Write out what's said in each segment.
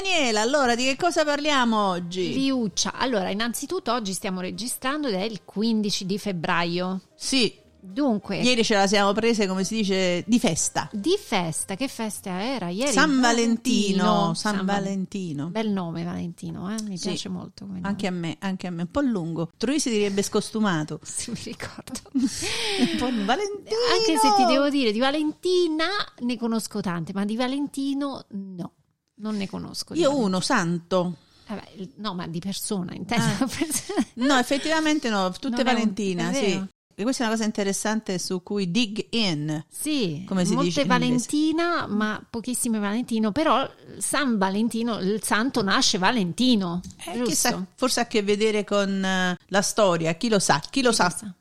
Daniela, allora di che cosa parliamo oggi? Liuccia. Allora, innanzitutto oggi stiamo registrando ed è il 15 di febbraio. Sì, Dunque, ieri ce la siamo prese, come si dice, di festa. di festa, che festa era? Ieri San Valentino, San San Val- Valentino. Bel nome Valentino, eh? mi Sì. piace molto. come nome. Anche a me, anche a me, un po' lungo. Troisi direbbe scostumato. Sì, mi ricordo. Un po' Valentino. Anche se ti devo dire, di Valentina ne conosco tante, ma di Valentino no, non ne conosco. Io Valentino. uno, santo. Vabbè, no, ma di persona, intendo. Ah. No, effettivamente no, tutte Non un- Valentina, è sì. E questa è una cosa interessante su cui dig in. Sì, Come si molte dice in? Valentina, ma pochissime Valentino, però San Valentino, il santo nasce Valentino, Eh, chissà, forse ha a che vedere con eh, la storia, chi lo sa, chi lo sa. Chissà.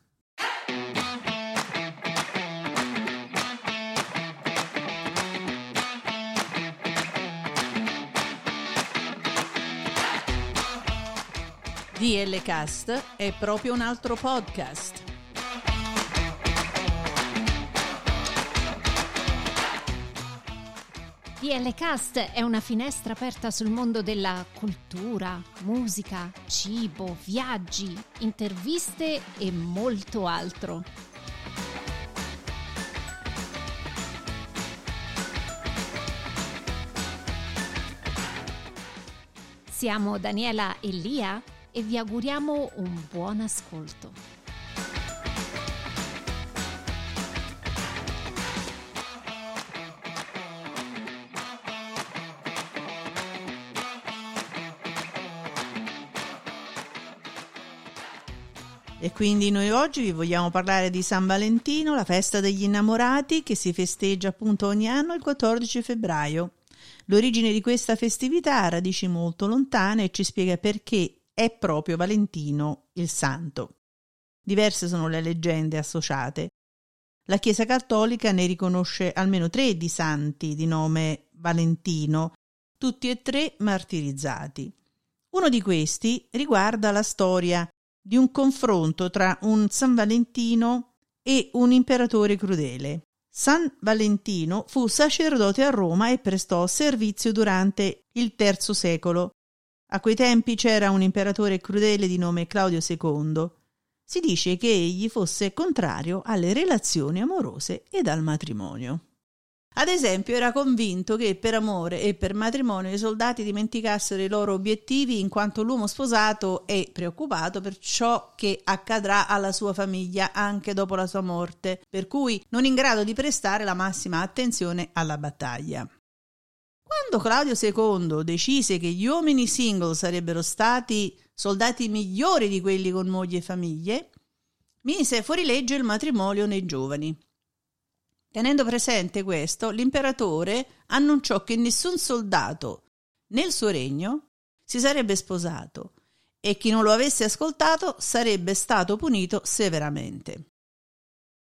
DL Cast è proprio un altro podcast. DL Cast è una finestra aperta sul mondo della cultura, musica, cibo, viaggi, interviste e molto altro. Siamo Daniela e Lia e vi auguriamo un buon ascolto. E quindi noi oggi vi vogliamo parlare di San Valentino, la festa degli innamorati che si festeggia appunto ogni anno il 14 febbraio. L'origine di questa festività ha radici molto lontane e ci spiega perché è proprio Valentino il santo. Diverse sono le leggende associate. La Chiesa Cattolica ne riconosce almeno tre di santi di nome Valentino, tutti e tre martirizzati. Uno di questi riguarda la storia di un confronto tra un San Valentino e un imperatore crudele. San Valentino fu sacerdote a Roma e prestò servizio durante il III secolo. A quei tempi c'era un imperatore crudele di nome Claudio II. Si dice che egli fosse contrario alle relazioni amorose ed al matrimonio. Ad esempio, era convinto che per amore e per matrimonio i soldati dimenticassero i loro obiettivi in quanto l'uomo sposato è preoccupato per ciò che accadrà alla sua famiglia anche dopo la sua morte, per cui non in grado di prestare la massima attenzione alla battaglia. Quando Claudio II decise che gli uomini single sarebbero stati soldati migliori di quelli con mogli e famiglie, mise fuori legge il matrimonio nei giovani. Tenendo presente questo, l'imperatore annunciò che nessun soldato nel suo regno si sarebbe sposato e chi non lo avesse ascoltato sarebbe stato punito severamente.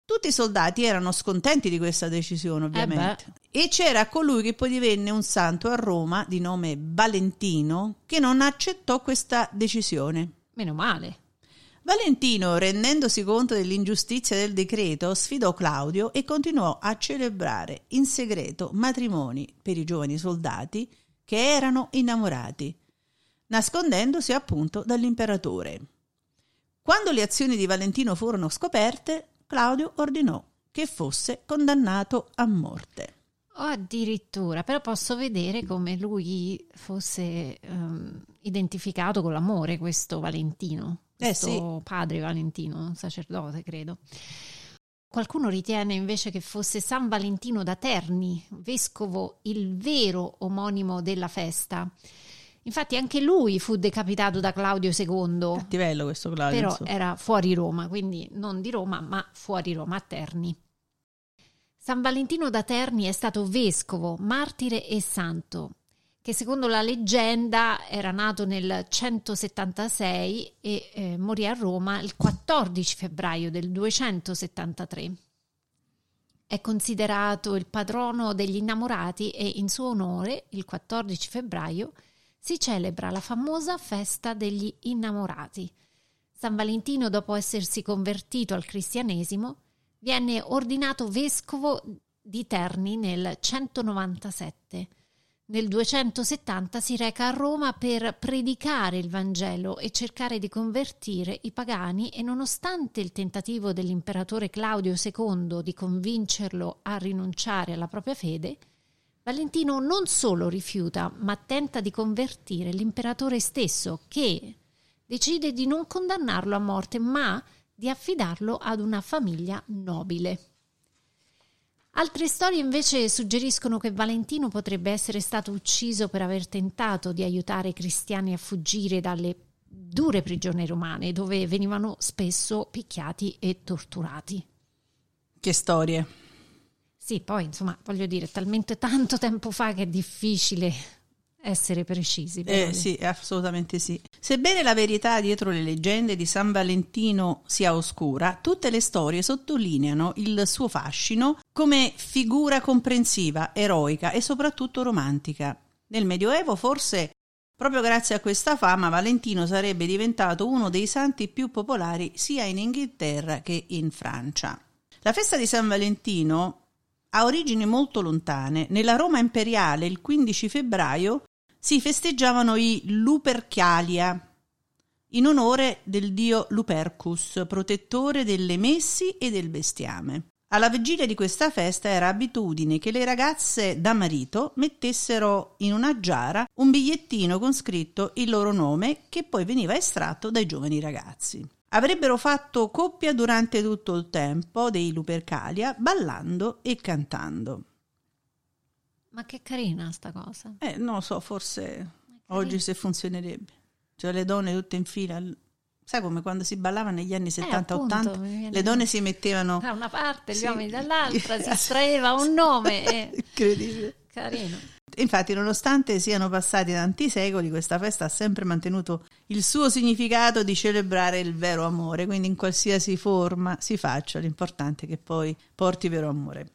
Tutti i soldati erano scontenti di questa decisione, ovviamente. e c'era colui che poi divenne un santo a Roma di nome Valentino che non accettò questa decisione. Meno male. Valentino, rendendosi conto dell'ingiustizia del decreto, sfidò Claudio e continuò a celebrare in segreto matrimoni per i giovani soldati che erano innamorati, nascondendosi appunto dall'imperatore. Quando le azioni di Valentino furono scoperte, Claudio ordinò che fosse condannato a morte. O addirittura, però posso vedere come lui fosse ehm, identificato con l'amore, questo Valentino, Eh, questo padre Valentino, sacerdote, credo. Qualcuno ritiene invece che fosse San Valentino da Terni, vescovo, il vero omonimo della festa. Infatti anche lui fu decapitato da Claudio II, Cattivello questo Claudio. però insomma. era fuori Roma, quindi non di Roma, ma fuori Roma, a Terni. San Valentino da Terni è stato vescovo, martire e santo, che secondo la leggenda era nato nel 176 e eh, morì a Roma il 14 febbraio del 273. È considerato il patrono degli innamorati e in suo onore, il 14 febbraio, si celebra la famosa festa degli innamorati. San Valentino, dopo essersi convertito al cristianesimo, viene ordinato vescovo di Terni nel 197. nel 270 si reca a Roma per predicare il Vangelo e cercare di convertire i pagani e nonostante il tentativo dell'imperatore Claudio II di convincerlo a rinunciare alla propria fede, Valentino non solo rifiuta, ma tenta di convertire l'imperatore stesso che decide di non condannarlo a morte, ma di affidarlo ad una famiglia nobile. Altre storie invece suggeriscono che Valentino potrebbe essere stato ucciso per aver tentato di aiutare i cristiani a fuggire dalle dure prigioni romane, dove venivano spesso picchiati e torturati. Che storie. Sì, poi insomma, voglio dire, talmente tanto tempo fa che è difficile essere precisi. Eh, sì, assolutamente sì. Sebbene la verità dietro le leggende di San Valentino sia oscura, tutte le storie sottolineano il suo fascino come figura comprensiva, eroica e soprattutto romantica. Nel Medioevo forse Proprio grazie a questa fama Valentino sarebbe diventato uno dei santi più popolari sia in Inghilterra che in Francia. La festa di San Valentino ha origini molto lontane. Nella Roma imperiale il 15 febbraio si festeggiavano i Lupercalia in onore del dio Lupercus, protettore delle messi e del bestiame. Alla vigilia di questa festa era abitudine che le ragazze da marito mettessero in una giara un bigliettino con scritto il loro nome che poi veniva estratto dai giovani ragazzi. Avrebbero fatto coppia durante tutto il tempo dei Lupercalia, ballando e cantando. Ma che carina sta cosa. Eh, non lo so, forse oggi se funzionerebbe. Cioè le donne tutte in fila. Sai come quando si ballava negli anni 70-80, eh, le donne si mettevano da una parte, gli sì. uomini dall'altra, si estraeva un nome. E... Incredibile. Carino. Infatti, nonostante siano passati tanti secoli, questa festa ha sempre mantenuto il suo significato di celebrare il vero amore, quindi in qualsiasi forma si faccia, l'importante è che poi porti vero amore.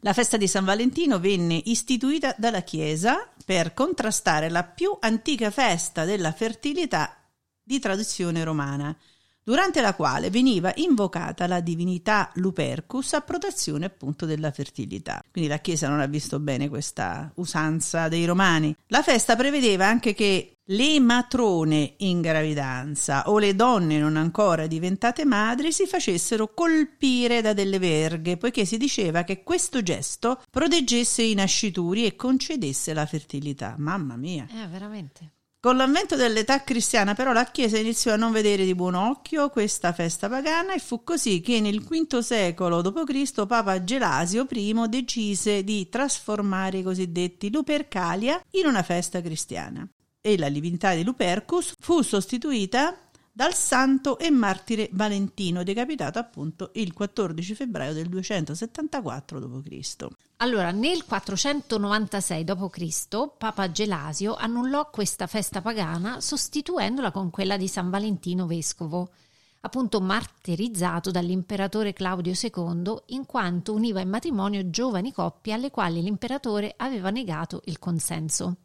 La festa di San Valentino venne istituita dalla Chiesa per contrastare la più antica festa della fertilità di tradizione romana, durante la quale veniva invocata la divinità Lupercus a protezione appunto della fertilità. Quindi la Chiesa non ha visto bene questa usanza dei romani. La festa prevedeva anche che le matrone in gravidanza o le donne non ancora diventate madri si facessero colpire da delle verghe, poiché si diceva che questo gesto proteggesse i nascituri e concedesse la fertilità. Mamma mia! Eh, veramente. Con l'avvento dell'età cristiana però la Chiesa iniziò a non vedere di buon occhio questa festa pagana e fu così che nel V secolo d.C. Papa Gelasio I decise di trasformare i cosiddetti Lupercalia in una festa cristiana e la divinità di Lupercus fu sostituita dal santo e martire Valentino, decapitato appunto il 14 febbraio del 274 d.C. Allora, nel 496 d.C., Papa Gelasio annullò questa festa pagana sostituendola con quella di San Valentino Vescovo, appunto martirizzato dall'imperatore Claudio II in quanto univa in matrimonio giovani coppie alle quali l'imperatore aveva negato il consenso.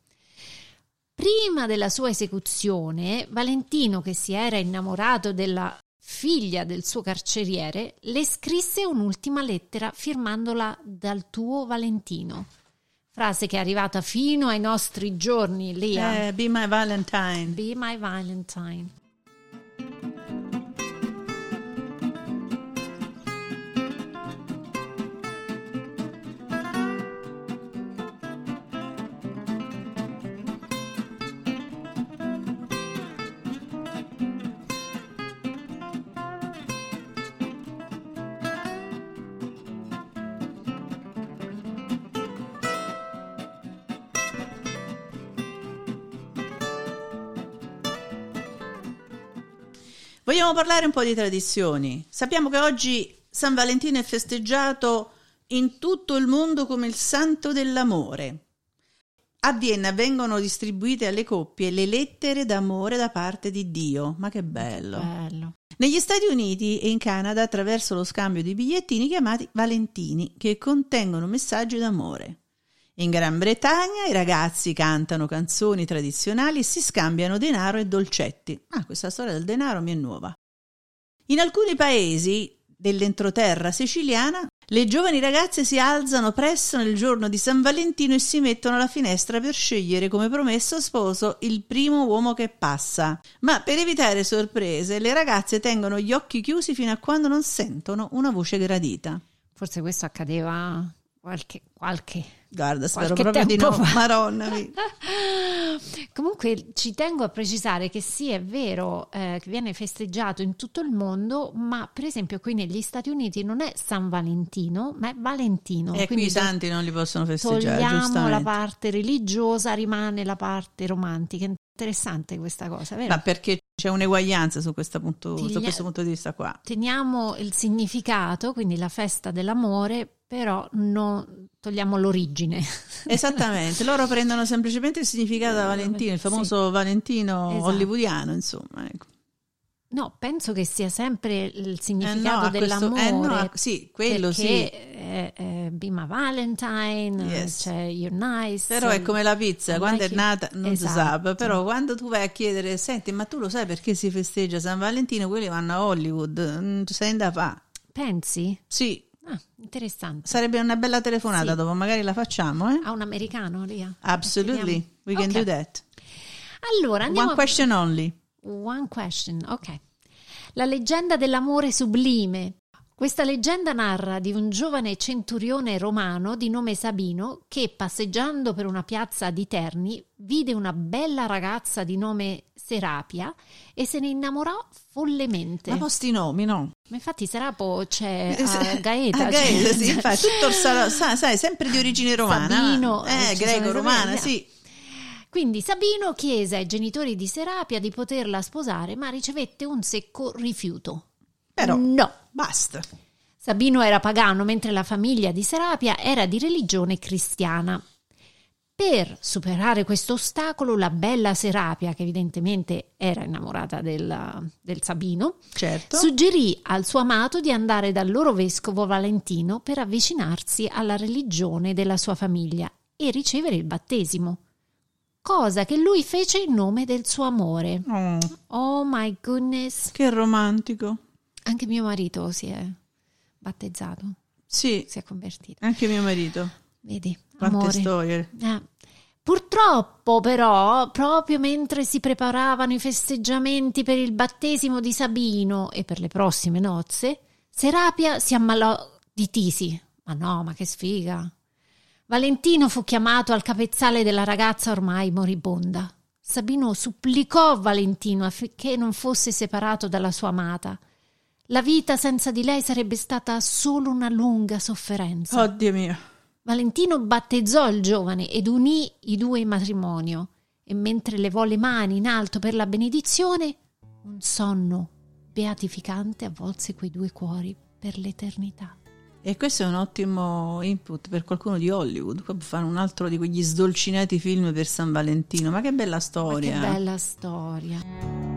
Prima della sua esecuzione, Valentino, che si era innamorato della figlia del suo carceriere, le scrisse un'ultima lettera firmandola dal tuo Valentino. Frase che è arrivata fino ai nostri giorni, Lia. Eh, be my Valentine. Be my Valentine. Vogliamo parlare un po' di tradizioni. Sappiamo che oggi San Valentino è festeggiato in tutto il mondo come il santo dell'amore. A Vienna vengono distribuite alle coppie le lettere d'amore da parte di Dio. Ma che bello! bello. Negli Stati Uniti e in Canada attraverso lo scambio di bigliettini chiamati Valentini, che contengono messaggi d'amore. In Gran Bretagna i ragazzi cantano canzoni tradizionali e si scambiano denaro e dolcetti. Ah, questa storia del denaro mi è nuova. In alcuni paesi dell'entroterra siciliana Le giovani ragazze si alzano presto nel giorno di San Valentino e si mettono alla finestra per scegliere come promesso sposo il primo uomo che passa. Ma per evitare sorprese, le ragazze tengono gli occhi chiusi fino a quando non sentono una voce gradita. Forse questo accadeva qualche, qualche Guarda, spero proprio di no. fa. Maronna mia. Comunque ci tengo a precisare che sì, è vero eh, che viene festeggiato in tutto il mondo, ma per esempio qui negli Stati Uniti non è San Valentino, ma è Valentino. E qui i santi non li possono festeggiare, togliamo la giustamente. parte religiosa, rimane la parte romantica. Interessante questa cosa, vero? Ma perché c'è un'eguaglianza su, questo punto, Ti- su questo punto di vista qua. Teniamo il significato, quindi la festa dell'amore, però non togliamo l'origine. Esattamente, loro prendono semplicemente il significato da Valentino, il Sì. famoso Valentino Esatto. hollywoodiano, insomma. Ecco. No, penso che sia sempre il Eh no, significato a questo- dell'amore. eh no, a- sì, quello sì. eh, eh, Be My Valentine, Yes. c'è You're Nice. Però è come la pizza, I quando like è nata non si Esatto. sa, però quando tu vai a chiedere, senti, ma tu lo sai perché si festeggia San Valentino? Quelli vanno a Hollywood, non sai da fa. Pensi? Sì, Ah, interessante. sarebbe una bella telefonata Sì. dopo, magari la facciamo, eh? Ha un americano, Ria? Absolutely, we can Ok. do that. Allora, andiamo One a- question only. One question, ok. La leggenda dell'amore sublime. Questa leggenda narra di un giovane centurione romano di nome Sabino che, passeggiando per una piazza di Terni, vide una bella ragazza di nome Serapia e se ne innamorò follemente. Ma posti nomi, no? Ma infatti Serapo c'è a Gaeta. A Gaeta, cioè- sì, infatti, tutto sai, sempre di origine romana. Sabino, eh, eh, greco-romana, sì. Quindi Sabino chiese ai genitori di Serapia di poterla sposare, ma ricevette un secco rifiuto. Però, No. basta. Sabino era pagano, mentre la famiglia di Serapia era di religione cristiana. Per superare questo ostacolo, la bella Serapia, che evidentemente era innamorata del, del Sabino, Certo. suggerì al suo amato di andare dal loro vescovo Valentino per avvicinarsi alla religione della sua famiglia e ricevere il battesimo. Cosa che lui fece in nome del suo amore. Oh, Oh my goodness! che romantico. Anche mio marito si è battezzato, Sì, si è convertito. anche mio marito. Vedi, Quante amore. storie. Eh. Purtroppo, però, proprio mentre si preparavano i festeggiamenti per il battesimo di Sabino e per le prossime nozze, Serapia si ammalò di tisi. Ma no, ma che sfiga! Valentino fu chiamato al capezzale della ragazza ormai moribonda. Sabino supplicò Valentino affinché non fosse separato dalla sua amata. La vita senza di lei sarebbe stata solo una lunga sofferenza. Oddio mio. Valentino battezzò il giovane ed unì i due in matrimonio e mentre levò le mani in alto per la benedizione, un sonno beatificante avvolse quei due cuori per l'eternità. E questo è un ottimo input per qualcuno di Hollywood. Può fare un altro di quegli sdolcinati film per San Valentino. Ma che bella Ma storia. che bella storia.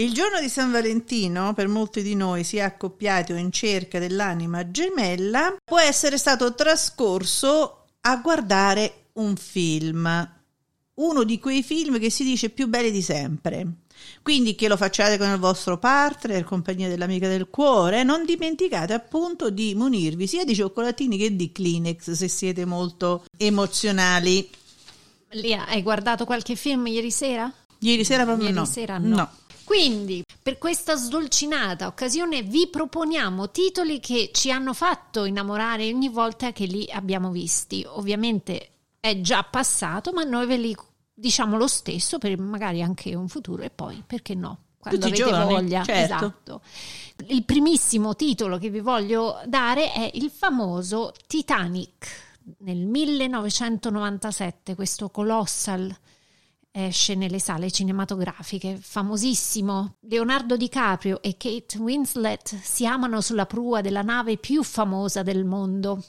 Il giorno di San Valentino, per molti di noi, sia accoppiati o in cerca dell'anima gemella, può essere stato trascorso a guardare un film. Uno di quei film che si dice più belli di sempre. Quindi che lo facciate con il vostro partner, compagnia dell'amica del cuore, non dimenticate appunto di munirvi sia di cioccolatini che di Kleenex se siete molto emozionali. Lia, hai guardato qualche film ieri sera? Ieri sera proprio Ieri no. sera no. Quindi, per questa sdolcinata occasione vi proponiamo titoli che ci hanno fatto innamorare ogni volta che li abbiamo visti. Ovviamente è già passato, ma noi ve li diciamo lo stesso per magari anche un futuro e poi, perché no? Quando Tutti avete giovani, voglia. certo. Esatto. Il primissimo titolo che vi voglio dare è il famoso Titanic nel 1997, questo colossal esce nelle sale cinematografiche, famosissimo. Leonardo DiCaprio e Kate Winslet si amano sulla prua della nave più famosa del mondo.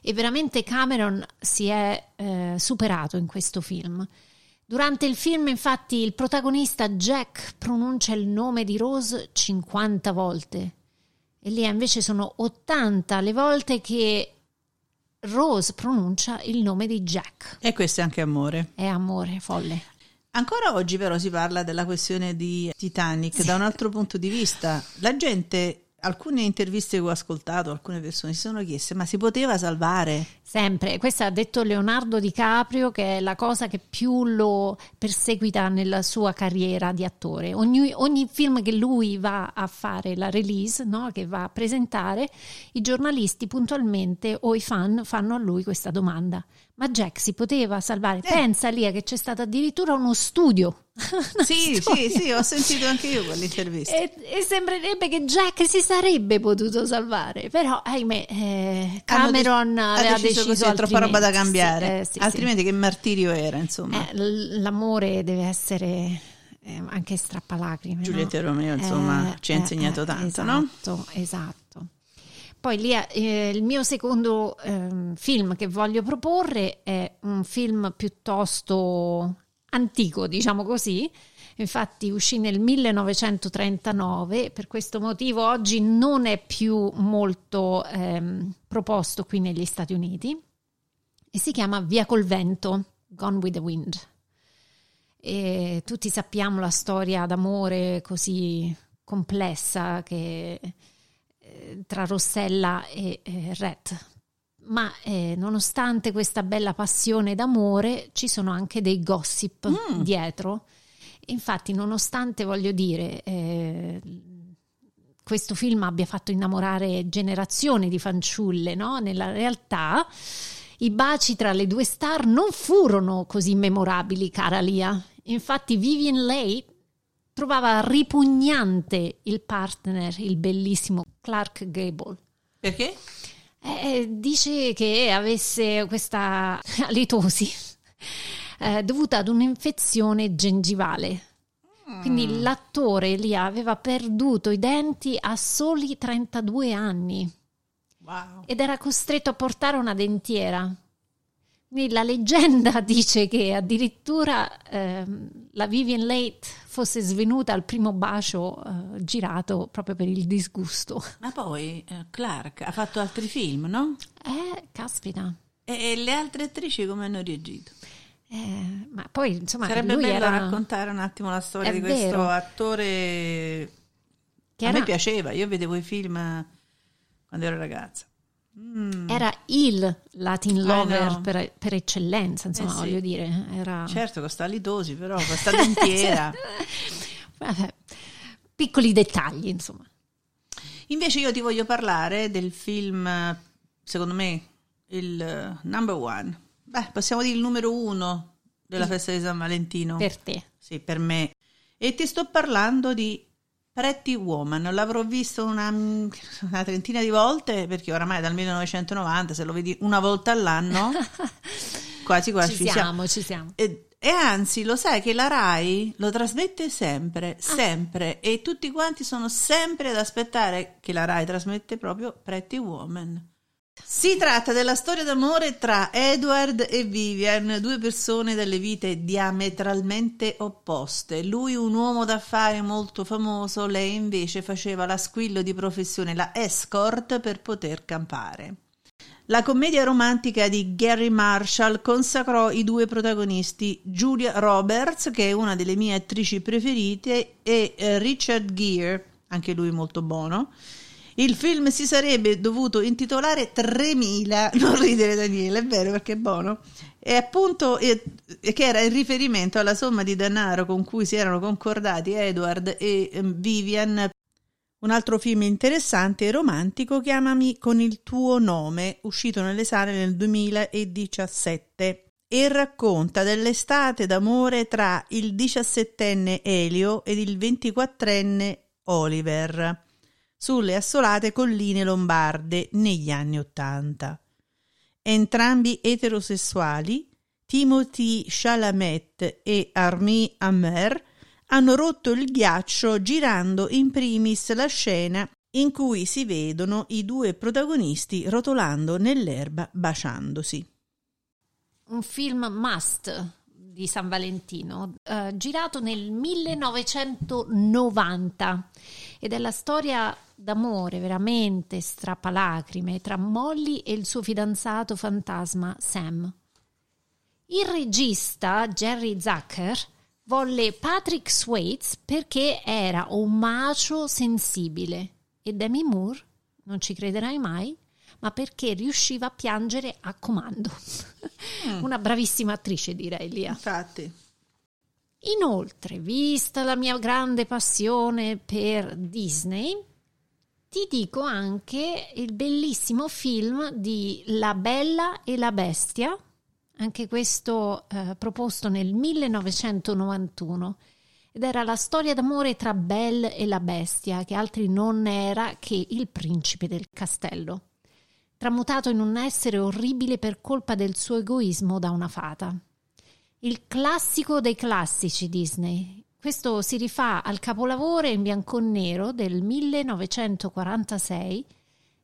E veramente Cameron si è eh, superato in questo film. Durante il film, infatti, il protagonista Jack pronuncia il nome di Rose 50 volte E lì invece sono 80 le volte che Rose pronuncia il nome di Jack. E questo è anche amore. È amore, folle. Ancora oggi però si parla della questione di Titanic sì. da un altro punto di vista. La gente alcune interviste che ho ascoltato, alcune persone si sono chieste, ma si poteva salvare? Sempre, questo ha detto Leonardo DiCaprio che è la cosa che più lo perseguita nella sua carriera di attore. Ogni, ogni film che lui va a fare, la release, no? che va a presentare, i giornalisti puntualmente o i fan fanno a lui questa domanda. Ma Jack si poteva salvare? Eh. Pensa lì che c'è stato addirittura uno studio. sì, sì, sì, ho sentito anche io quell'intervista. E, e, sembrerebbe che Jack si sarebbe potuto salvare, però ahimè eh, Cameron de- aveva ha deciso, deciso così, troppa roba da cambiare, sì, eh, sì, altrimenti sì. che martirio era, insomma. Eh, l'amore deve essere eh, anche strappalacrime. Giulietta no? Romeo, insomma, ci ha eh, insegnato tanto, esatto, no? Esatto. Poi lì eh, il mio secondo eh, film che voglio proporre è un film piuttosto antico, diciamo così. Infatti uscì nel 1939, per questo motivo oggi non è più molto ehm, proposto qui negli Stati Uniti e si chiama Via col vento, Gone with the Wind. E tutti sappiamo la storia d'amore così complessa che tra Rossella e eh, Red. Ma eh, nonostante questa bella passione d'amore, ci sono anche dei gossip mm. dietro. Infatti, nonostante voglio dire, eh, questo film abbia fatto innamorare generazioni di fanciulle, no? nella realtà i baci tra le due star non furono così memorabili, cara Lia. Infatti, Vivian Leigh trovava ripugnante il partner, il bellissimo Clark Gable. Perché? Eh, dice che avesse questa alitosi eh, dovuta ad un'infezione gengivale. Mm. Quindi l'attore lì aveva perduto i denti a soli 32 anni. Wow. Ed era costretto a portare una dentiera. La leggenda dice che addirittura eh, la Vivian Leigh fosse svenuta al primo bacio eh, girato proprio per il disgusto. Ma poi eh, Clark ha fatto altri film, no? Eh, caspita. E, e le altre attrici come hanno reagito? Eh, ma poi insomma sarebbe bello era... raccontare un attimo la storia È di questo vero. attore che a era... me piaceva, io vedevo i film quando ero ragazza. Mm. Era il Latin lover no. per, per, eccellenza, insomma, eh sì. voglio dire. Era... Certo, costa litosi, però costa dentiera. Vabbè, piccoli dettagli, insomma. Invece io ti voglio parlare del film, secondo me, il number one. Beh, possiamo dire il numero uno della festa di San Valentino. Per te. Sì, per me. E ti sto parlando di Pretty Woman, l'avrò visto una, una, trentina di volte perché oramai dal 1990 se lo vedi una volta all'anno quasi quasi ci siamo, ci siamo. E, e, anzi lo sai che la RAI lo trasmette sempre, ah. sempre e tutti quanti sono sempre ad aspettare che la RAI trasmette proprio Pretty Woman. Si tratta della storia d'amore tra Edward e Vivian, due persone dalle vite diametralmente opposte. Lui un uomo d'affari molto famoso, lei invece faceva la squillo di professione, la escort per poter campare. La commedia romantica di Gary Marshall consacrò i due protagonisti, Julia Roberts, che è una delle mie attrici preferite, e eh, Richard Gere, anche lui molto buono, il film si sarebbe dovuto intitolare 3000, non ridere Daniele, è vero perché è buono, e appunto e, che era in riferimento alla somma di denaro con cui si erano concordati Edward e ehm, Vivian. Un altro film interessante e romantico, Chiamami con il tuo nome, uscito nelle sale nel 2017 e racconta dell'estate d'amore tra il diciassettenne Elio ed il ventiquattrenne Oliver sulle assolate colline lombarde negli anni Ottanta. Entrambi eterosessuali, Timothy Chalamet e Armie Hammer hanno rotto il ghiaccio girando in primis la scena in cui si vedono i due protagonisti rotolando nell'erba baciandosi. Un film must di San Valentino, eh, girato nel 1990 ed è la storia d'amore veramente strappalacrime tra Molly e il suo fidanzato fantasma Sam. Il regista Jerry Zucker volle Patrick Swayze perché era un macio sensibile e Demi Moore, non ci crederai mai, ma perché riusciva a piangere a comando. Mm. Una bravissima attrice, direi, Lia. Infatti. Inoltre, vista la mia grande passione per Disney, ti dico anche il bellissimo film di La Bella e la Bestia, anche questo eh, proposto nel 1991 ed era la storia d'amore tra Belle e la bestia, che altri non era che il principe del castello, tramutato in un essere orribile per colpa del suo egoismo da una fata. Il classico dei classici Disney. Questo si rifà al capolavoro in bianco e nero del 1946,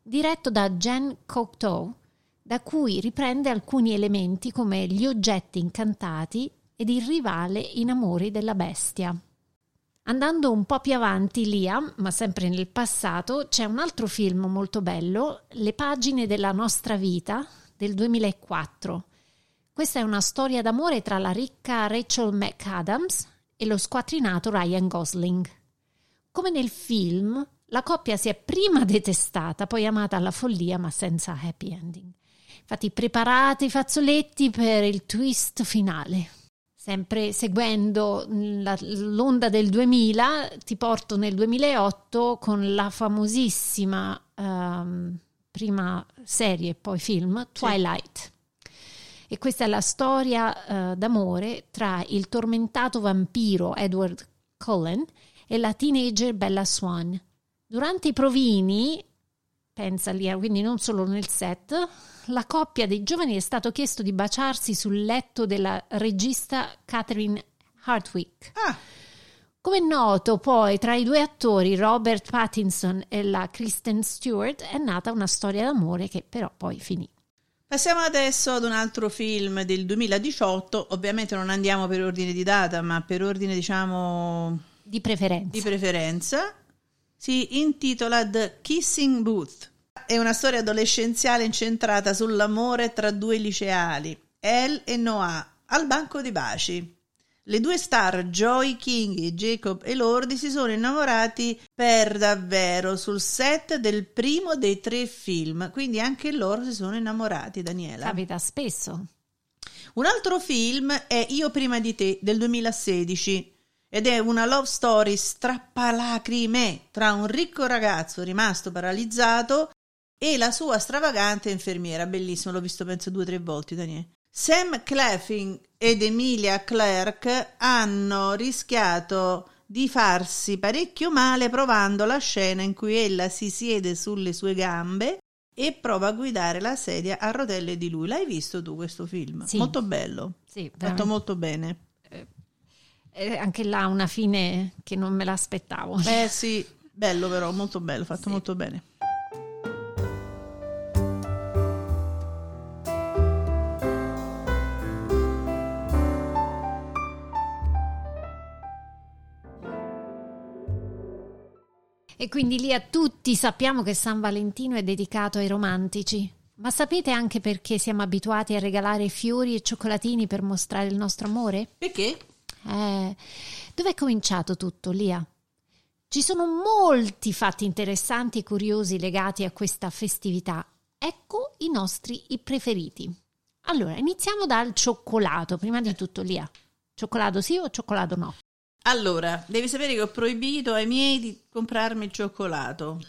diretto da Jen Cocteau, da cui riprende alcuni elementi come gli oggetti incantati ed il rivale in amori della bestia. Andando un po' più avanti, Liam, ma sempre nel passato, c'è un altro film molto bello, Le pagine della nostra vita, del 2004 questa è una storia d'amore tra la ricca Rachel McAdams e lo squattrinato Ryan Gosling. Come nel film, la coppia si è prima detestata, poi amata alla follia, ma senza happy ending. Infatti, preparate i fazzoletti per il twist finale. Sempre seguendo la, l'onda del 2000, ti porto nel 2008 con la famosissima um, prima serie e poi film Twilight. Sì. E questa è la storia uh, d'amore tra il tormentato vampiro Edward Cullen e la teenager Bella Swan. Durante i provini, pensa lì, quindi non solo nel set, la coppia dei giovani è stato chiesto di baciarsi sul letto della regista Catherine Hartwick. Ah. Come è noto, poi tra i due attori Robert Pattinson e la Kristen Stewart è nata una storia d'amore che però poi finì. Passiamo adesso ad un altro film del 2018, ovviamente non andiamo per ordine di data, ma per ordine diciamo di preferenza. Di preferenza. Si intitola The Kissing Booth. È una storia adolescenziale incentrata sull'amore tra due liceali, Elle e Noah, al banco di baci. Le due star Joy King, Jacob e Lordi si sono innamorati per davvero sul set del primo dei tre film, quindi anche loro si sono innamorati, Daniela. Capita spesso. Un altro film è Io prima di te del 2016 ed è una love story strappalacrime tra un ricco ragazzo rimasto paralizzato e la sua stravagante infermiera. Bellissimo, l'ho visto penso due o tre volte, Daniele. Sam Cleffing ed Emilia Clark hanno rischiato di farsi parecchio male provando la scena in cui ella si siede sulle sue gambe e prova a guidare la sedia a rotelle di lui. L'hai visto tu questo film? Sì. Molto bello. Sì, fatto molto bene. Eh, eh, anche là una fine che non me l'aspettavo. Eh sì, bello però, molto bello, fatto sì. molto bene. E quindi lì a tutti sappiamo che San Valentino è dedicato ai romantici. Ma sapete anche perché siamo abituati a regalare fiori e cioccolatini per mostrare il nostro amore? Perché? Eh, dove è cominciato tutto, Lia? Ci sono molti fatti interessanti e curiosi legati a questa festività. Ecco i nostri i preferiti. Allora, iniziamo dal cioccolato, prima di tutto, Lia. Cioccolato sì o cioccolato no? Allora, devi sapere che ho proibito ai miei di comprarmi il cioccolato.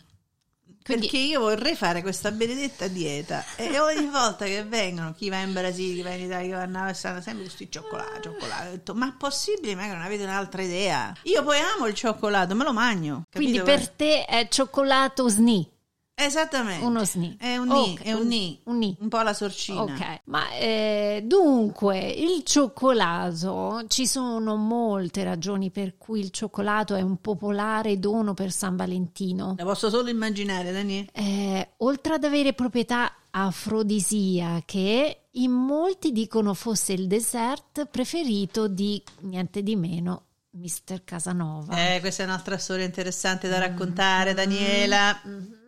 Quindi... Perché io vorrei fare questa benedetta dieta e ogni volta che vengono chi va in Brasile, chi va in Italia, chi va a stanno sempre questi cioccolato, cioccolato. Ho detto, ma è possibile che non avete un'altra idea? Io poi amo il cioccolato, me lo mangio. Quindi per te è cioccolato sni. Esattamente. Uno SNI. È un okay. è un ni. Un, ni. un po' la sorcina. Ok. Ma eh, dunque, il cioccolato, ci sono molte ragioni per cui il cioccolato è un popolare dono per San Valentino. La posso solo immaginare, Daniele. Eh, oltre ad avere proprietà afrodisiache, in molti dicono fosse il dessert preferito di niente di meno Mr. Casanova. Eh, questa è un'altra storia interessante da raccontare, mm-hmm. Daniela. Mm-hmm.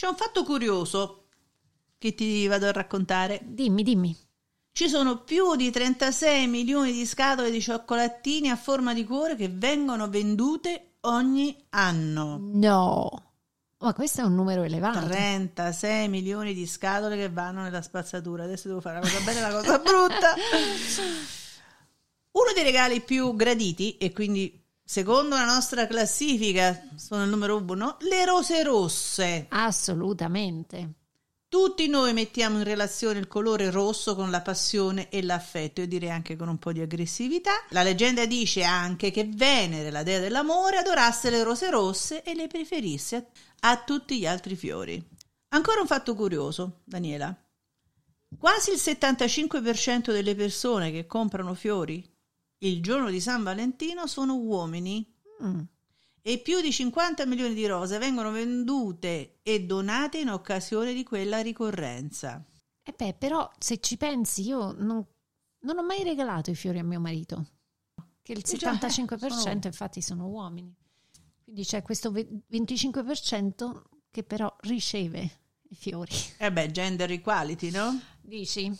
C'è un fatto curioso che ti vado a raccontare. Dimmi, dimmi. Ci sono più di 36 milioni di scatole di cioccolatini a forma di cuore che vengono vendute ogni anno. No. Ma questo è un numero elevato. 36 milioni di scatole che vanno nella spazzatura. Adesso devo fare la cosa bella e la cosa brutta. Uno dei regali più graditi, e quindi secondo la nostra classifica sono il numero uno, le rose rosse. Assolutamente. Tutti noi mettiamo in relazione il colore rosso con la passione e l'affetto, io direi anche con un po' di aggressività. La leggenda dice anche che Venere, la dea dell'amore, adorasse le rose rosse e le preferisse a, a tutti gli altri fiori. Ancora un fatto curioso, Daniela. Quasi il 75% delle persone che comprano fiori il giorno di San Valentino sono uomini. Mm e più di 50 milioni di rose vengono vendute e donate in occasione di quella ricorrenza. E eh beh, però se ci pensi, io non, non ho mai regalato i fiori a mio marito, che il 75% eh, sono... infatti sono uomini. Quindi c'è questo 25% che però riceve i fiori. Eh beh, gender equality, no? Dici?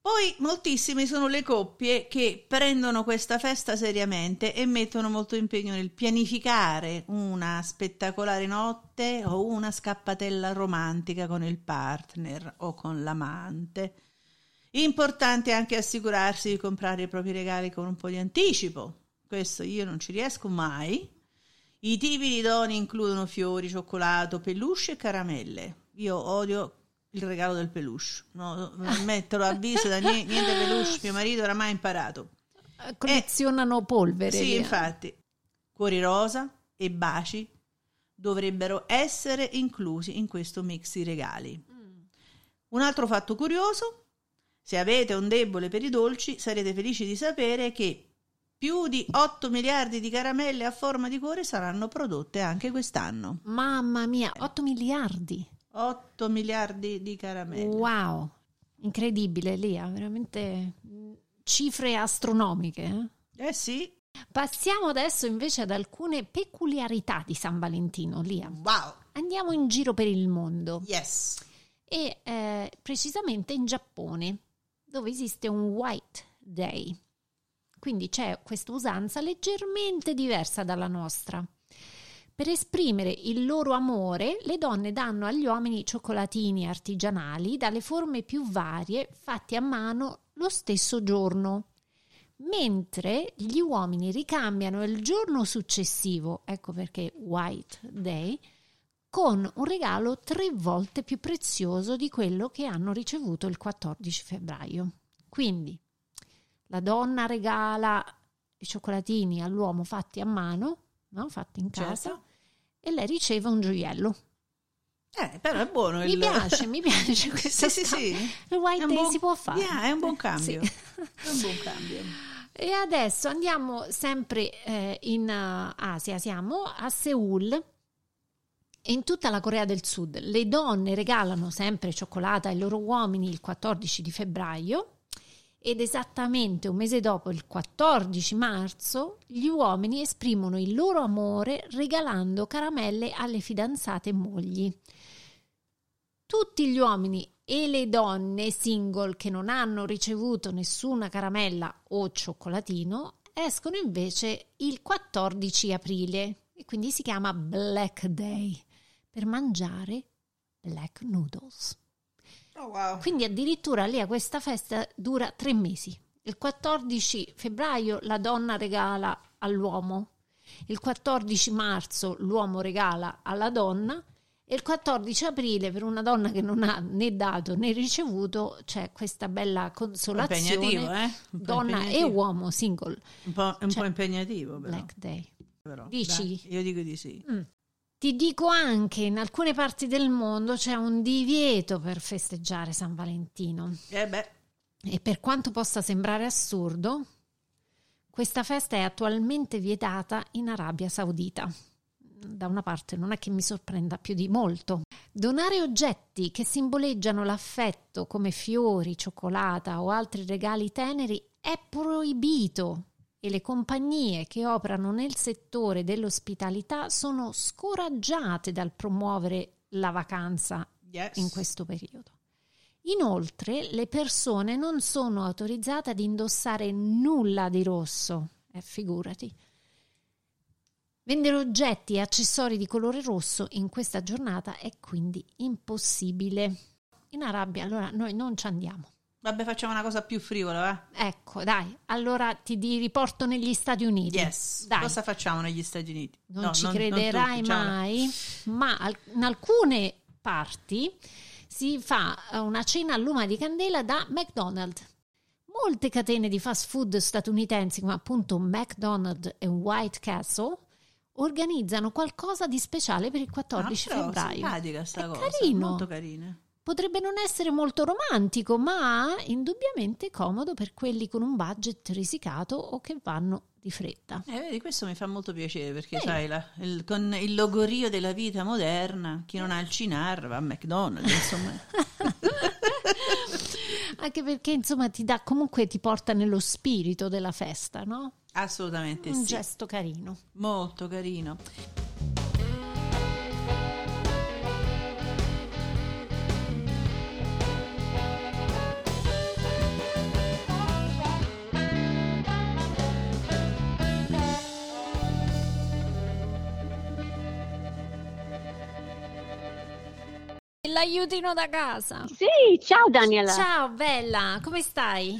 Poi moltissime sono le coppie che prendono questa festa seriamente e mettono molto impegno nel pianificare una spettacolare notte o una scappatella romantica con il partner o con l'amante. Importante anche assicurarsi di comprare i propri regali con un po' di anticipo. Questo io non ci riesco mai. I tipi di doni includono fiori, cioccolato, peluche e caramelle. Io odio il regalo del peluche. No, metterlo avviso da niente, niente peluche, mio marito oramai ha imparato. Eh, collezionano e, polvere. Sì, via. infatti. Cuori rosa e baci dovrebbero essere inclusi in questo mix di regali. Mm. Un altro fatto curioso, se avete un debole per i dolci, sarete felici di sapere che più di 8 miliardi di caramelle a forma di cuore saranno prodotte anche quest'anno. Mamma mia, 8 miliardi! 8 miliardi di caramelle. Wow, incredibile Lia, veramente cifre astronomiche. Eh, eh sì. Passiamo adesso invece ad alcune peculiarità di San Valentino, Lia. Wow. Andiamo in giro per il mondo. Yes. E eh, precisamente in Giappone, dove esiste un White Day. Quindi c'è questa usanza leggermente diversa dalla nostra. Per esprimere il loro amore, le donne danno agli uomini cioccolatini artigianali dalle forme più varie, fatti a mano lo stesso giorno, mentre gli uomini ricambiano il giorno successivo, ecco perché White Day, con un regalo tre volte più prezioso di quello che hanno ricevuto il 14 febbraio. Quindi la donna regala i cioccolatini all'uomo fatti a mano, no? fatti in casa, certo e lei riceve un gioiello. Eh, però è buono. Mi il... piace, mi piace questo. sì, sì, sì. Il white day buon... si può fare. Yeah, è un buon cambio. Sì. è un buon cambio. E adesso andiamo sempre eh, in uh, Asia, siamo a Seoul. In tutta la Corea del Sud le donne regalano sempre cioccolata ai loro uomini il 14 di febbraio ed esattamente un mese dopo, il 14 marzo, gli uomini esprimono il loro amore regalando caramelle alle fidanzate mogli. Tutti gli uomini e le donne single che non hanno ricevuto nessuna caramella o cioccolatino escono invece il 14 aprile e quindi si chiama Black Day per mangiare black noodles. Oh, wow. Quindi addirittura lì a questa festa dura tre mesi. Il 14 febbraio la donna regala all'uomo, il 14 marzo l'uomo regala alla donna e il 14 aprile per una donna che non ha né dato né ricevuto c'è questa bella consolazione. Impegnativo, eh? donna impegnativo. e uomo single. Un po', un cioè, po impegnativo però. Black Day. Però, Dici? Dai, io dico di sì. Mm. Ti dico anche, in alcune parti del mondo c'è un divieto per festeggiare San Valentino. Eh beh. E per quanto possa sembrare assurdo, questa festa è attualmente vietata in Arabia Saudita. Da una parte non è che mi sorprenda più di molto. Donare oggetti che simboleggiano l'affetto come fiori, cioccolata o altri regali teneri è proibito e le compagnie che operano nel settore dell'ospitalità sono scoraggiate dal promuovere la vacanza Yes. in questo periodo. Inoltre, le persone non sono autorizzate ad indossare nulla di rosso, eh, figurati. Vendere oggetti e accessori di colore rosso in questa giornata è quindi impossibile. In Arabia, allora noi non ci andiamo. Vabbè, facciamo una cosa più frivola, va? Ecco, dai, allora ti riporto negli Stati Uniti. Yes. Dai. Cosa facciamo negli Stati Uniti? non No, ci non crederai tutti, ciao. mai, ma in alcune parti si fa eh, una cena a luma di candela da McDonald's. Molte catene di fast food statunitensi, come appunto McDonald's e White Castle, organizzano qualcosa di speciale per il 14 Ah, febbraio. simpatica sta È cosa, carino. molto carina. Potrebbe non essere molto romantico, ma indubbiamente comodo per quelli con un budget risicato o che vanno di fretta. Eh, vedi, questo mi fa molto piacere perché, Sì. sai, la- il- con il logorio della vita moderna, chi non ha il CINAR va a McDonald's, insomma. Anche perché insomma ti dà comunque ti porta nello spirito della festa, no? Assolutamente Un sì. gesto carino. Molto carino. L'aiutino da casa. Sì, ciao Daniela. Ciao bella, come stai?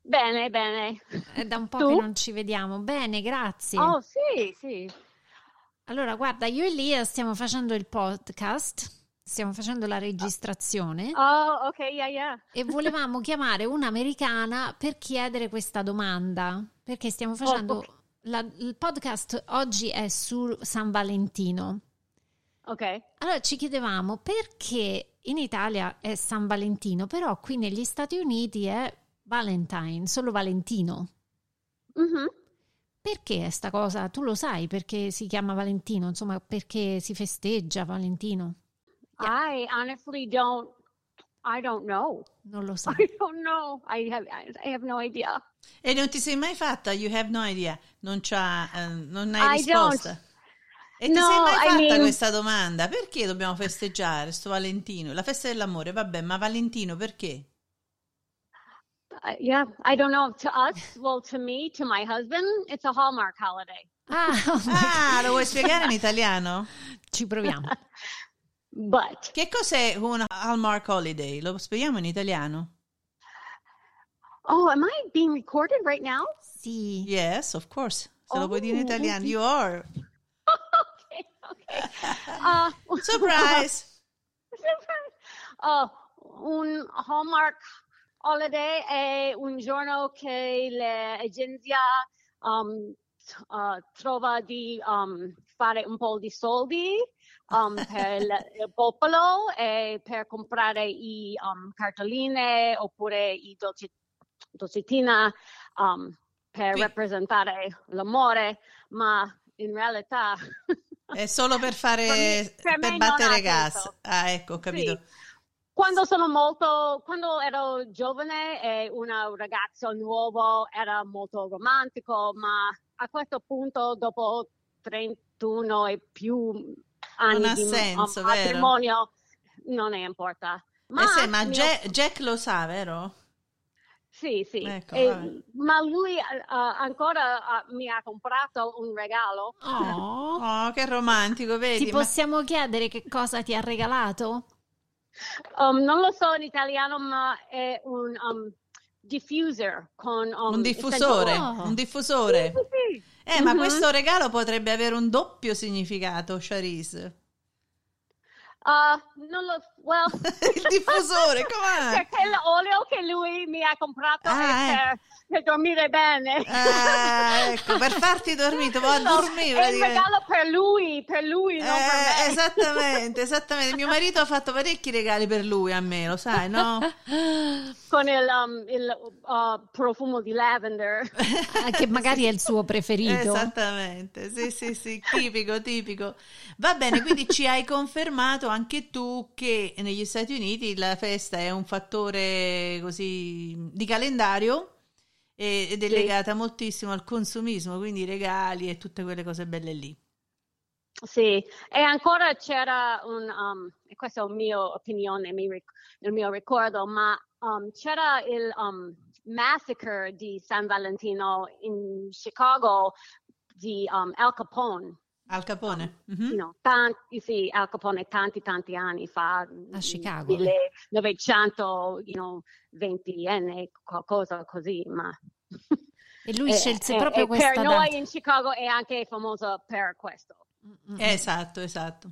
Bene, bene. È da un po' Tu? che non ci vediamo. Bene, grazie. Oh, sì, sì. Allora, guarda, io e Lia stiamo facendo il podcast, stiamo facendo la registrazione Oh, ok, yeah, yeah. e volevamo chiamare un'americana per chiedere questa domanda, perché stiamo facendo ok. la- il podcast oggi è su San Valentino. Ok. Allora ci chiedevamo perché in Italia è San Valentino, però qui negli Stati Uniti è Valentine, solo Valentino. Mhm. Perché sta cosa? Tu lo sai perché si chiama Valentino, insomma, perché si festeggia Valentino? I honestly don't. I don't know. Non lo sai. I don't know. I have. I have no idea. E non ti sei mai fatta? You have no idea. Non, c'ha, eh, non hai I risposta. E ti No, sei mai I fatta mean- questa domanda? Perché dobbiamo festeggiare sto Valentino? La festa dell'amore, vabbè, ma Valentino perché? Uh, yeah, I don't know. To us, well, to me, to my husband, it's a Hallmark holiday. Ah, Ah, lo vuoi spiegare in italiano? ci proviamo. But Che cos'è un Hallmark Holiday? Lo spieghiamo in italiano? oh, am I being recorded right now? Sì. Yes, of course. Se lo puoi dire in Oh, italiano, you are. Uh, Surprise! Oh, un Hallmark holiday è un giorno che l'agenzia um, t- uh, trova di um, fare un po' di soldi um, per il, il popolo e per comprare i um, cartoline oppure i dolci, dolcettina um, per Qui- rappresentare l'amore, ma in realtà È solo per fare, Per per battere gas. Ah, ecco, ho capito. Sì. Quando sono molto, quando ero giovane e un ragazzo nuovo era molto romantico, ma a questo punto, dopo 31 e più anni Non ha di senso, vero? matrimonio, non ne importa. Ma, Eh sì, ma mio- Jack, Jack lo sa, vero? Sì, sì. Ecco, E- ma lui eh, ancora eh, mi ha comprato un regalo. Oh. Oh, che romantico, vedi? Ti Ma- possiamo chiedere che cosa ti ha regalato? Um, non lo so in italiano, ma è un um, diffuser con um, un diffusore, Oh. un diffusore. Sì, sì, sì. Eh, ma Mhm. questo regalo potrebbe avere un doppio significato, Charisse. Uh, non lo well, Il diffusore, com'è? perché l'olio che lui mi ha comprato Ah, è eh. per, per dormire bene. Ah, ecco, per farti dormire, tu vuoi No, dormire è un regalo per lui, per lui, non per Eh, me. esattamente, esattamente. Mio marito ha fatto parecchi regali per lui a me, lo sai, no? Con il, um, il uh, profumo di lavender. Ah, che magari è il suo preferito. Esattamente, sì, sì, sì, tipico, tipico. Va bene, quindi ci hai confermato anche tu che negli Stati Uniti la festa è un fattore così di calendario ed è Sì. legata moltissimo al consumismo, quindi regali e tutte quelle cose belle lì. Sì, e ancora c'era un, um, e questa è la mia opinione, il mio ricordo, ma um, c'era il um, massacre di San Valentino in Chicago di um, Al Capone. Al Capone. Mhm. you know, tanti, sì, Al Capone tanti tanti anni fa, A Chicago. 1900, you know, 20enne, qualcosa così, ma E lui eh, scelse eh, proprio eh, questa per data. noi in Chicago è anche famoso per questo. Mm, mm, Esatto, esatto.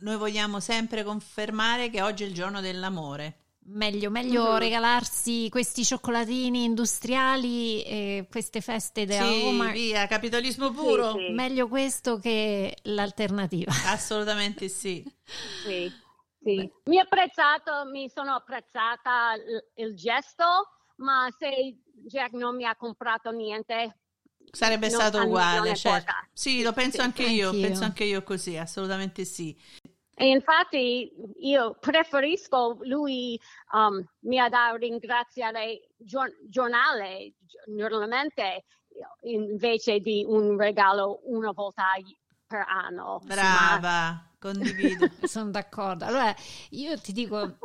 Noi vogliamo sempre confermare che oggi è il giorno dell'amore. Meglio, meglio Mhm. regalarsi questi cioccolatini industriali e queste feste da Sì, Hallmark. via, capitalismo puro. Sì, sì. Meglio questo che l'alternativa. Assolutamente sì. Sì, sì. Mi ha apprezzato, mi sono apprezzata il, il gesto, ma se Jack non mi ha comprato niente, Sarebbe Non- stato uguale, certo. Sì, lo penso Sì, anche io, anch'io. penso anche io così, assolutamente sì. E infatti io preferisco lui um, mi ha da ringraziare gior- giornale, giornalmente, invece di un regalo una volta per anno. Ma- Brava, condivido. Sono d'accordo. Allora, io ti dico,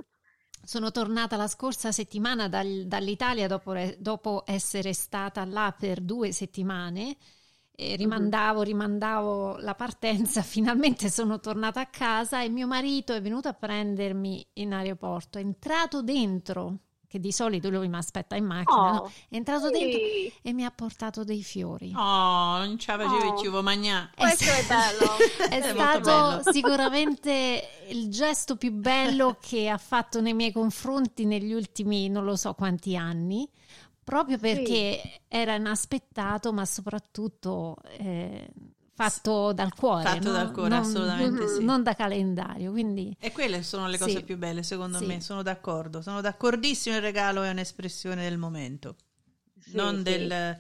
sono tornata la scorsa settimana dal- dall'Italia dopo, dopo essere stata là per due settimane. E rimandavo, rimandavo la partenza, finalmente sono tornata a casa e mio marito è venuto a prendermi in aeroporto, è entrato dentro, che di solito lui mi aspetta in macchina, no? Oh, è entrato sì. dentro e mi ha portato dei fiori. Oh, non ce la facevi Oh. più, vuoi mangiare. Questo è bello. È È stato bello. sicuramente il gesto più bello che ha fatto nei miei confronti negli ultimi non lo so quanti anni, proprio perché era inaspettato, ma soprattutto eh, fatto dal cuore. Fatto no? dal cuore, non, assolutamente sì. Non da calendario, quindi E quelle sono le cose Sì. più belle, secondo Sì. me, sono d'accordo. Sono d'accordissimo, il regalo è un'espressione del momento, Sì, non sì. del-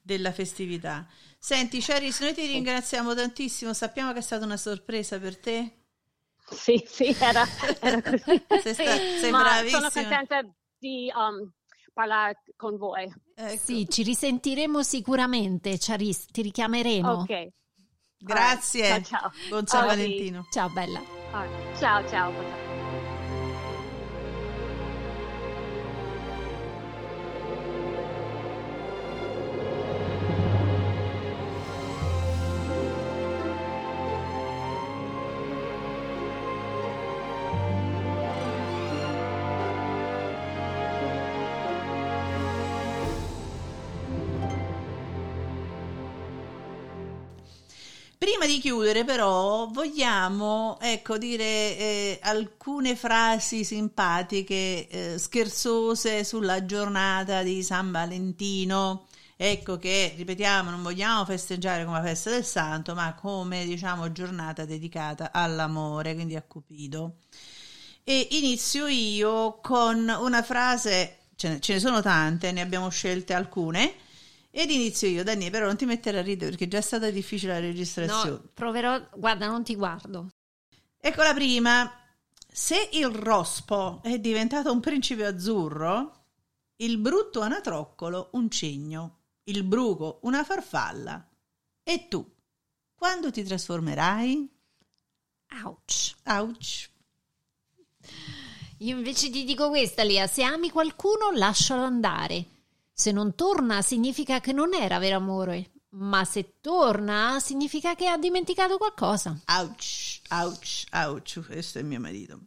della festività. Senti, Charis, noi ti ringraziamo tantissimo, sappiamo che è stata una sorpresa per te. Sì, sì, era, era così. Sei sta- sei Ma bravissima. sono contenta di um, parlare con voi. Ecco. sì, ci risentiremo sicuramente, Charis, ti richiameremo. Ok. Grazie. Ciao, ciao. Buon San Ok. Valentino. Ciao bella. Alright. Ciao, ciao. Prima di chiudere, però, vogliamo ecco, dire eh, alcune frasi simpatiche, eh, scherzose sulla giornata di San Valentino. Ecco che, ripetiamo, non vogliamo festeggiare come la festa del santo, ma come, diciamo, giornata dedicata all'amore, quindi a Cupido. E inizio io con una frase, ce ne, ce ne sono tante, ne abbiamo scelte alcune. Ed inizio io, Dani, però non ti mettere a ridere perché già è stata difficile la registrazione. No, proverò, guarda, non ti guardo. Ecco la prima. Se il rospo è diventato un principe azzurro, il brutto anatroccolo un cigno, il bruco una farfalla. E tu, quando ti trasformerai? Ouch. Ouch. Io invece ti dico questa, Lia, se ami qualcuno lascialo andare. Se non torna significa che non era vero amore, ma se torna significa che ha dimenticato qualcosa. Ouch, ouch, ouch. Questo è mio marito.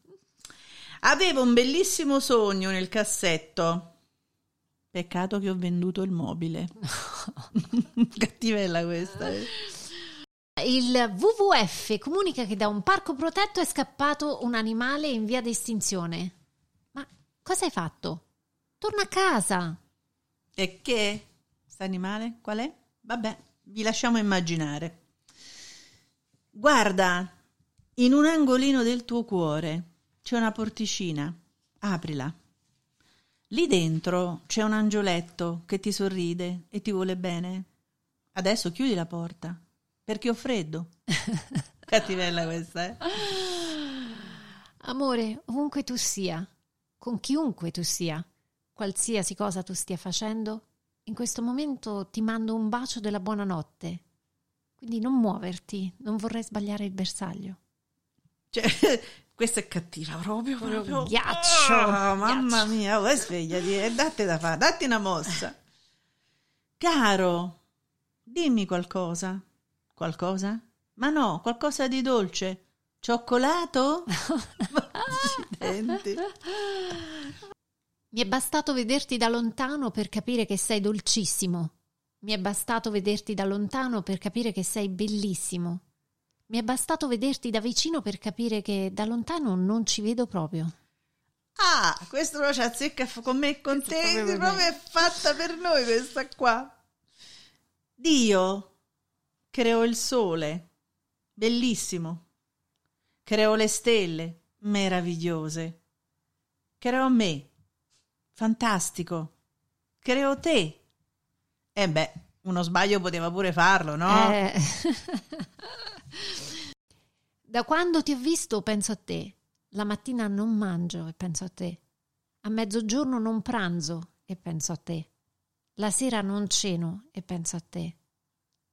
Avevo un bellissimo sogno nel cassetto. Peccato che ho venduto il mobile. Cattivella questa. eh. Il WWF comunica che da un parco protetto è scappato un animale in via di estinzione. Ma cosa hai fatto? Torna a casa. E che? Animale? Qual è? Vabbè, vi lasciamo immaginare. Guarda, in un angolino del tuo cuore c'è una porticina. Aprila. Lì dentro c'è un angioletto che ti sorride e ti vuole bene. Adesso chiudi la porta, perché ho freddo. Cattivella questa, eh? Amore, ovunque tu sia, con chiunque tu sia, qualsiasi cosa tu stia facendo, in questo momento ti mando un bacio della buonanotte. Quindi non muoverti, non vorrei sbagliare il bersaglio. Cioè, questa è cattiva proprio. proprio. Ghiaccio, Ah, mamma ghiaccio. mia, oh, svegliati e datti da fare, datti una mossa. Caro, dimmi qualcosa. Qualcosa? Ma no, qualcosa di dolce. Cioccolato? Accidenti. Mi è bastato vederti da lontano per capire che sei dolcissimo. Mi è bastato vederti da lontano per capire che sei bellissimo. Mi è bastato vederti da vicino per capire che da lontano non ci vedo proprio. Ah, questo lo ci azzecca con me e con te, proprio è fatta per noi questa qua. Dio creò il sole, bellissimo. Creò le stelle, meravigliose. Creò me, fantastico. Creò te. E beh, uno sbaglio poteva pure farlo, no? Eh. da quando ti ho visto penso a te. La mattina non mangio e penso a te. A mezzogiorno non pranzo e penso a te. La sera non ceno e penso a te.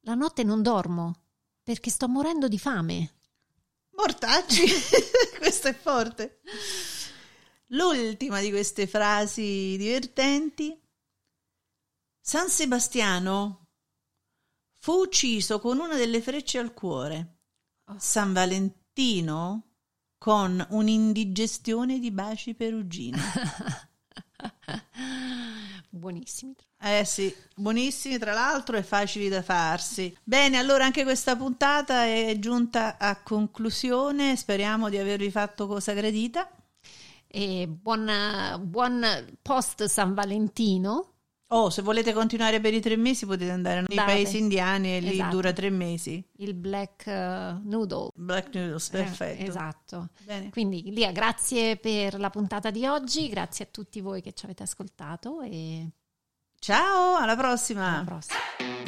La notte non dormo perché sto morendo di fame. Mortacci, questo è forte. L'ultima di queste frasi divertenti. San Sebastiano fu ucciso con una delle frecce al cuore. San Valentino con un'indigestione di baci perugini. Buonissimi. Eh sì, buonissimi tra l'altro e facili da farsi. Bene, allora anche questa puntata è giunta a conclusione. Speriamo di avervi fatto cosa gradita. E buon, buon post San Valentino. Oh, se volete continuare per i tre mesi potete andare nei Andate. paesi indiani e lì Esatto. dura tre mesi. Il black eh, noodle. Black Noodles, perfetto. Eh, esatto. Bene. Quindi Lia, grazie per la puntata di oggi, grazie a tutti voi che ci avete ascoltato e Ciao, alla prossima. alla prossima.